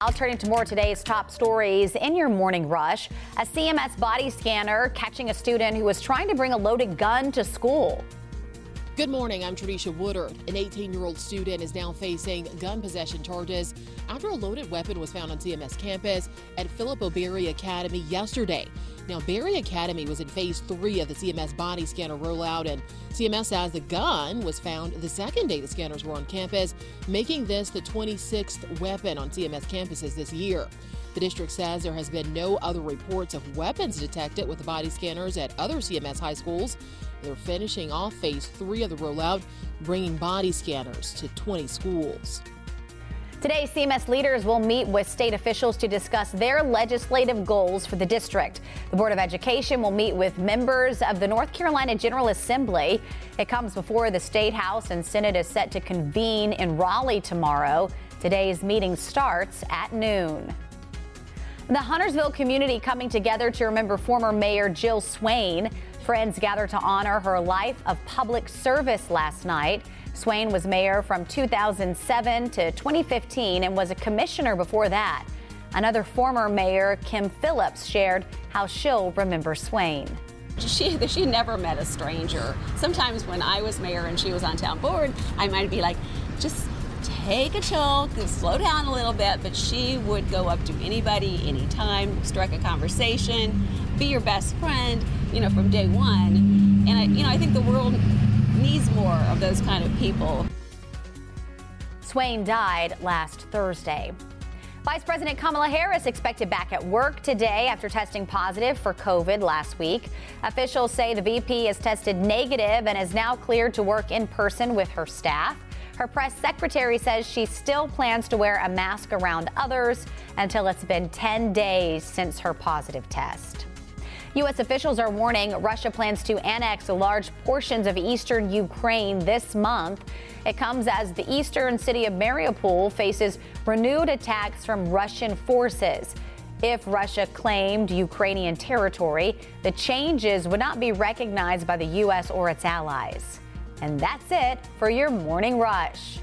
I'll turn into more today's top stories in your morning rush. A CMS body scanner catching a student who was trying to bring a loaded gun to school. Good morning. I'm Tradisha Woodard. An 18 year old student is now facing gun possession charges after a loaded weapon was found on CMS campus at Phillip O. Berry Academy yesterday. Now, Berry Academy was in phase three of the CMS body scanner rollout, and CMS says the gun was found the second day the scanners were on campus, making this the 26th weapon on CMS campuses this year. The district says there has been no other reports of weapons detected with the body scanners at other CMS high schools. They're finishing off phase three of the rollout, bringing body scanners to 20 schools. Today, CMS leaders will meet with state officials to discuss their legislative goals for the district. The Board of Education will meet with members of the North Carolina General Assembly. It comes before the State House and Senate is set to convene in Raleigh tomorrow. Today's meeting starts at noon. The Huntersville community coming together to remember former Mayor Jill Swain. Friends gathered to honor her life of public service last night. Swain was mayor from 2007 to 2015 and was a commissioner before that. Another former mayor, Kim Phillips, shared how she'll remember Swain. She, she never met a stranger. Sometimes when I was mayor and she was on town board, I might be like, just take a chill, slow down a little bit, but she would go up to anybody, anytime, strike a conversation, be your best friend, you know, from day one. And I, you know, I think the world needs more of those kind of people. Swain died last Thursday. Vice President Kamala Harris expected back at work today after testing positive for COVID last week. Officials say the VP has tested negative and is now cleared to work in person with her staff. Her press secretary says she still plans to wear a mask around others until it's been 10 days since her positive test. U.S. officials are warning Russia plans to annex large portions of eastern Ukraine this month. It comes as the eastern city of Mariupol faces renewed attacks from Russian forces. If Russia claimed Ukrainian territory, the changes would not be recognized by the U.S. or its allies. And that's it for your morning rush.